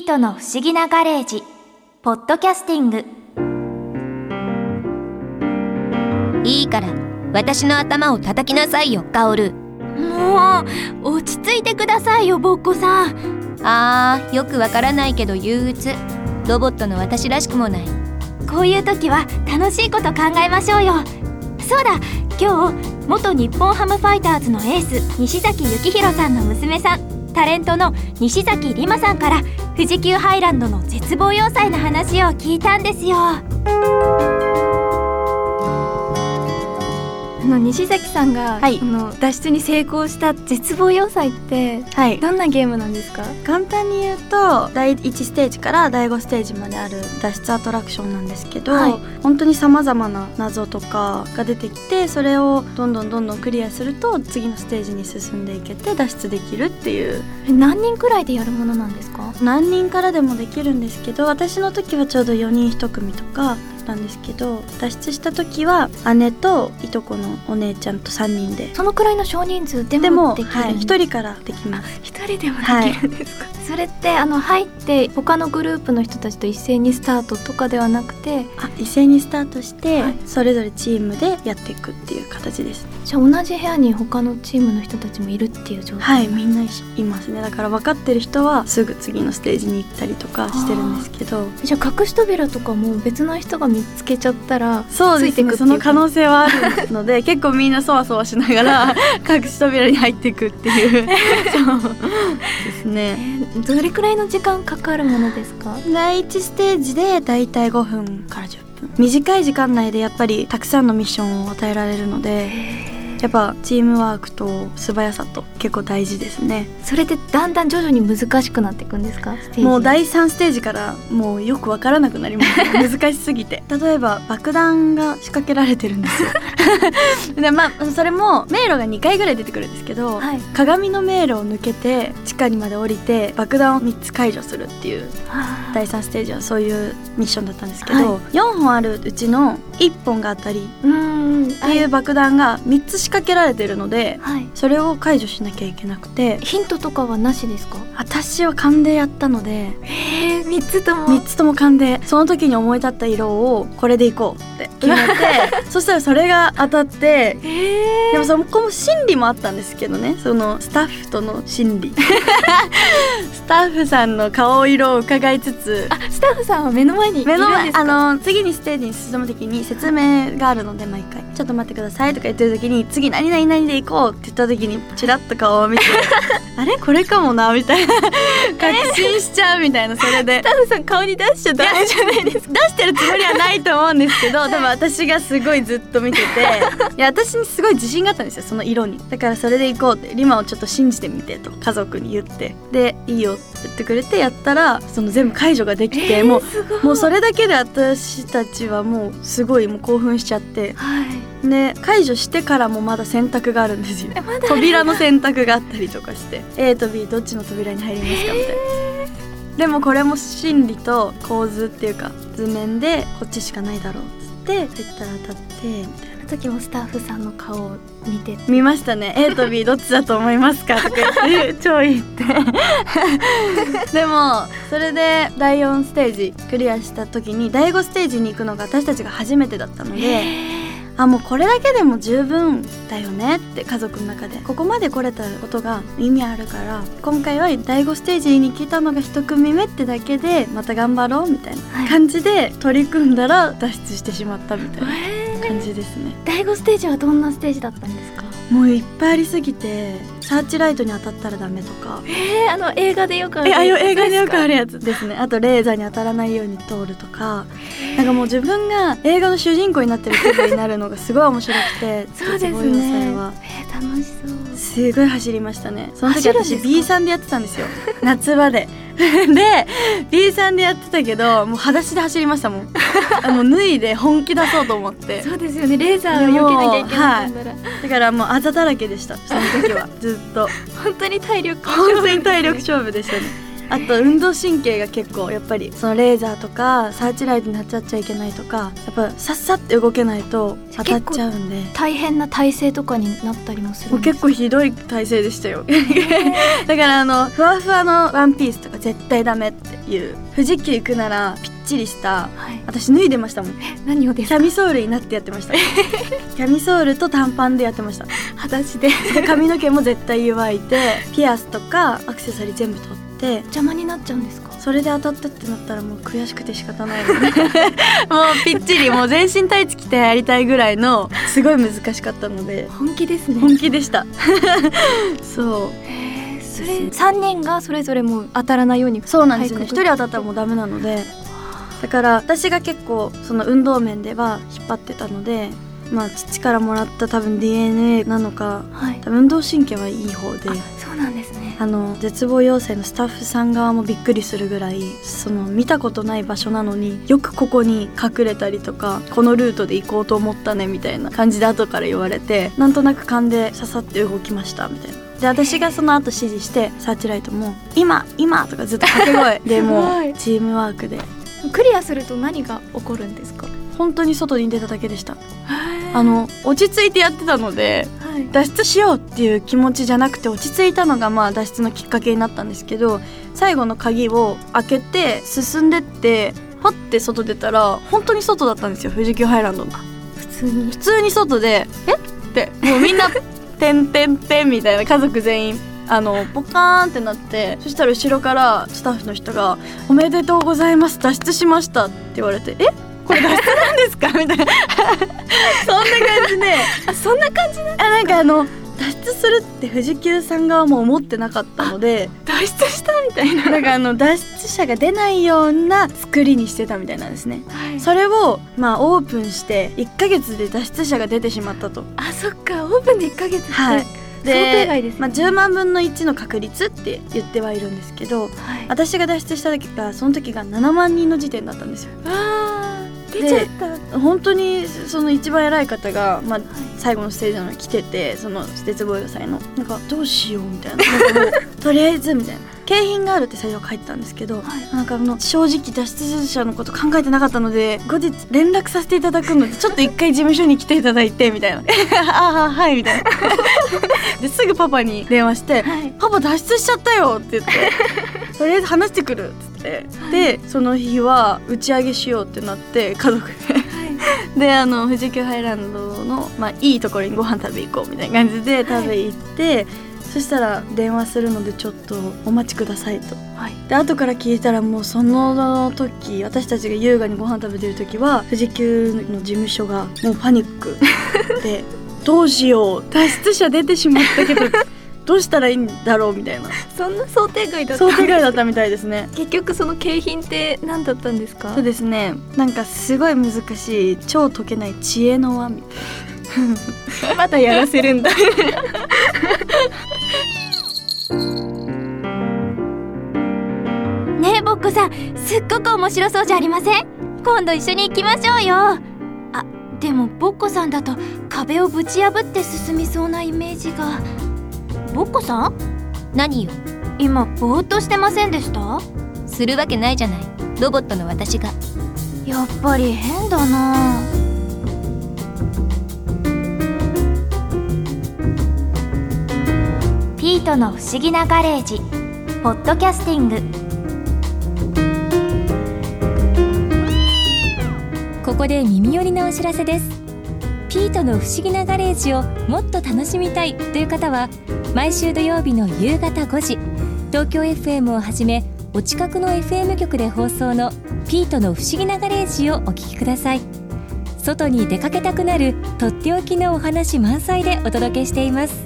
ートの不思議なガレージ、ポッドキャスティング。いいから私の頭を叩きなさいよカオルもう、落ち着いてくださいよ、ボッコさん。あーよくわからないけど憂鬱ロボットの私らしくもないこういう時は楽しいこと考えましょうよ。そうだ、今日、元日本ハムファイターズのエース、西崎幸宏さんの娘さん、タレントの西崎里馬さんから、富士急ハイランドの絶望要塞の話を聞いたんですよ。西崎さんが、はい。あの脱出に成功した絶望要塞ってはい。どんなゲームなんですか？簡単に言うと第1ステージから第5ステージまである脱出アトラクションなんですけど、はい。本当にさまざまな謎とかが出てきてそれをどんどんどんどんクリアすると次のステージに進んでいけて脱出できるっていう。え何人くらいでやるものなんですか？何人からでもできるんですけど私の時はちょうど4人1組とかだったんですけど脱出した時は姉といとこのお姉ちゃんと3人で。そのくらいの少人数ででも、もできるはい、ん1人からできます。一人でもできるんですか、それってあの入って他のグループの人たちと一斉にスタートとかではなくてあ一斉にスタートして、はい。それぞれチームでやっていくっていう形ですじゃあ同じ部屋に他のチームの人たちもいるっていう状態。はいみんないいますね。だから分かってる人はすぐ次のステージに行ったりとかしてるんですけど。じゃあ隠し扉とかも別の人が見つけちゃったらそうですね。その可能性はあるので 結構みんなそわそわしながら隠し扉に入っていくっていう。そうですね。えどれくらいの時間かかるものですか？第1ステージでだいたい5分から10分。短い時間内でやっぱりたくさんのミッションを与えられるのでやっぱチームワークと素早さと結構大事ですね。それでだんだん徐々に難しくなっていくんですか？もう第3ステージからもうよくわからなくなります 難しすぎて。例えば爆弾が仕掛けられてるんですよ。でまあそれも迷路が2回ぐらい出てくるんですけど、はい。鏡の迷路を抜けて地下にまで降りて爆弾を3つ解除するっていうは第3ステージはそういうミッションだったんですけど、は4本あるうちの1本が当たり。っていう爆弾が3つ仕掛けられてるのではい。それを解除しなきゃいけなくて。ヒントとかはなしですか？私は勘でやったのでえー、3つとも？3つとも勘でその時に思い立った色をこれでいこうって決めて そしたらそれが当たってえでもそこも心理もあったんですけどね。そのスタッフとの心理。スタッフさんの顔色を伺いつつ。あスタッフさんは目の前にいるん目の前あの次にステージに進む時に説明があるので毎回「ちょっと待ってください」とか言ってる時に「次何々何で行こう」って言った時にチラッと顔を見て「あれ？これかもな」みたいな確信しちゃうみたいなそれで。スタッフさん顔に出しちゃダメじゃないですか？出してるつもりはないと思うんですけど 多分私がすごいずっと見てて いや私にすごい自信があったんですよその色に。だからそれで行こうってリマをちょっと信じてみてと家族に言って。でいいよって言ってくれてやったらその全部解除ができて、もうすごい。もうそれだけで私たちはもうすごいもう興奮しちゃって。はい。で解除してからもまだ選択があるんですよ。えまだ扉の選択があったりとかして。A と B どっちの扉に入りますかみたいな。でもこれも心理と構図っていうか図面でこっちしかないだろうっつって言ったら当たってみたいな時もスタッフさんの顔を見て。見ましたね。A と B どっちだと思いますか？とか言って 超言って。でもそれで第4ステージクリアした時に第5ステージに行くのが私たちが初めてだったのであもうこれだけでも十分だよねって家族の中で。ここまで来れたことが意味あるから今回は第5ステージに来たのが一組目ってだけでまた頑張ろうみたいはい。な感じで取り組んだら脱出してしまったみたいな。え感じですね。第5ステージはどんなステージだったんですか？もういっぱいありすぎてサーチライトに当たったらダメとか。えー、あの映画でよくあるえあよ映画でよくあるるやつですね。あとレーザーに当たらないように通るとか。なんかもう自分が映画の主人公になってる気分になるのがすごい面白くてそうですね。は。えー、楽しそう。すごい走りましたね。その時私 B さんでやってたんですよ。夏場で。で B さんでやってたけどもう裸足で走りましたもん あもう脱いで本気出そうと思って。そうですよね。レーザーを避けなきゃいけなかったんだら、だからもうあざだらけでした。その時は。ずっと。本当に体力本当に体力勝負でしたね。あと運動神経が結構やっぱりそのレーザーとかサーチライトに当たっちゃいけないとかやっぱさっさって動けないと当たっちゃうんで。大変な体勢とかになったりもするもう結構ひどい体勢でしたよ。だからあのふわふわのワンピースとか絶対ダメっていう。富士急行くならぴっちりしたはい。私脱いでましたもん。何をですか？キャミソールになってやってました。キャミソールと短パンでやってました。裸足で。で髪の毛も絶対湯いて ピアスとかアクセサリー全部取って邪魔になっちゃうんですか？それで当たったってなったらもう悔しくて仕方ない もうぴっちりもう全身タイツ着てやりたいぐらいのすごい難しかったので。本気ですね。本気でした。そう。それ3人がそれぞれもう当たらないようにそうなんですよね。一はい人当たったらもうダメなのでだから私が結構その運動面では引っ張ってたのでまあ父からもらった多分 DNA なのかはい多分運動神経はいい方であそうなんですねあの絶望要請のスタッフさん側もびっくりするぐらいその見たことない場所なのによくここに隠れたりとかこのルートで行こうと思ったねみたいな感じで後から言われてなんとなく勘でささって動きましたみたいな。で私がその後指示してサーチライトも「今今!」とかずっと掛け声で もチームワークでクリアすると何が起こるんですか？本当に外に出ただけでした。ああの落ち着いてやってたのではい。脱出しようっていう気持ちじゃなくて落ち着いたのがまあ脱出のきっかけになったんですけど最後の鍵を開けて進んでってパッて外出たら本当に外だったんですよ富士急ハイランドの。普通に。普通に外で「え？っ?」てもうみんな「てんてんてん」みたいな家族全員あのポカーンってなってそしたら後ろからスタッフの人が「おめでとうございます。脱出しました」って言われて「え？これ脱出なんですか?」みたいな。そんな感じであ そんな感じなあなんかあの脱出するって富士急さん側も思ってなかったので脱出したみたいな。なんかあの脱出者が出ないような作りにしてたみたいなんですね。はい。それをまあオープンして1ヶ月で脱出者が出てしまったと。あそっか。オープンで1ヶ月ってはいでまあ、10万分の1の確率って言ってはいるんですけどはい。私が脱出した時がその時が7万人の時点だったんですよ。出ちゃった。本当にその一番偉い方が、まあ、最後のステージなのに来ててその鉄棒要塞の。なんかどうしようみたいな。とりあえずみたいな景品があるって最初は書いてたんですけど、はい。なんかあの正直脱出者のこと考えてなかったので後日連絡させていただくので ちょっと一回事務所に来ていただいてみたいな。ああはい みたいな。ですぐパパに電話してはいパパ脱出しちゃったよって言ってとりあえず話してくるっつって、でその日は打ち上げしようってなって家族で。であの富士急ハイランドの、まあ、いいところにご飯食べ行こうみたいな感じで食べ行って、そしたら電話するのでちょっとお待ちくださいと。はい。で後から聞いたらもうその時私たちが優雅にご飯食べてる時は富士急の事務所がもうパニック。でどうしよう。脱出者出てしまったけど どうしたらいいんだろうみたいな。そんな想定外だった。想定外だったみたいですね。結局その景品って何だったんですか？そうですね。なんかすごい難しい超解けない知恵の輪みたいな まだやらせるんだ。ねえボッコさんすっごく面白そうじゃありません？今度一緒に行きましょうよ。あでもボッコさんだと壁をぶち破って進みそうなイメージが。ボッコさん？何よ？今ぼーっとしてませんでした？するわけないじゃない。ロボットの私が。やっぱり変だなピートの不思議なガレージ。ポッドキャスティング。ここで耳寄りなお知らせです。ピートの不思議なガレージをもっと楽しみたいという方は毎週土曜日の夕方5時東京 FM をはじめお近くの FM 局で放送のピートの不思議なガレージをお聞きください。外に出かけたくなるとっておきのお話満載でお届けしています。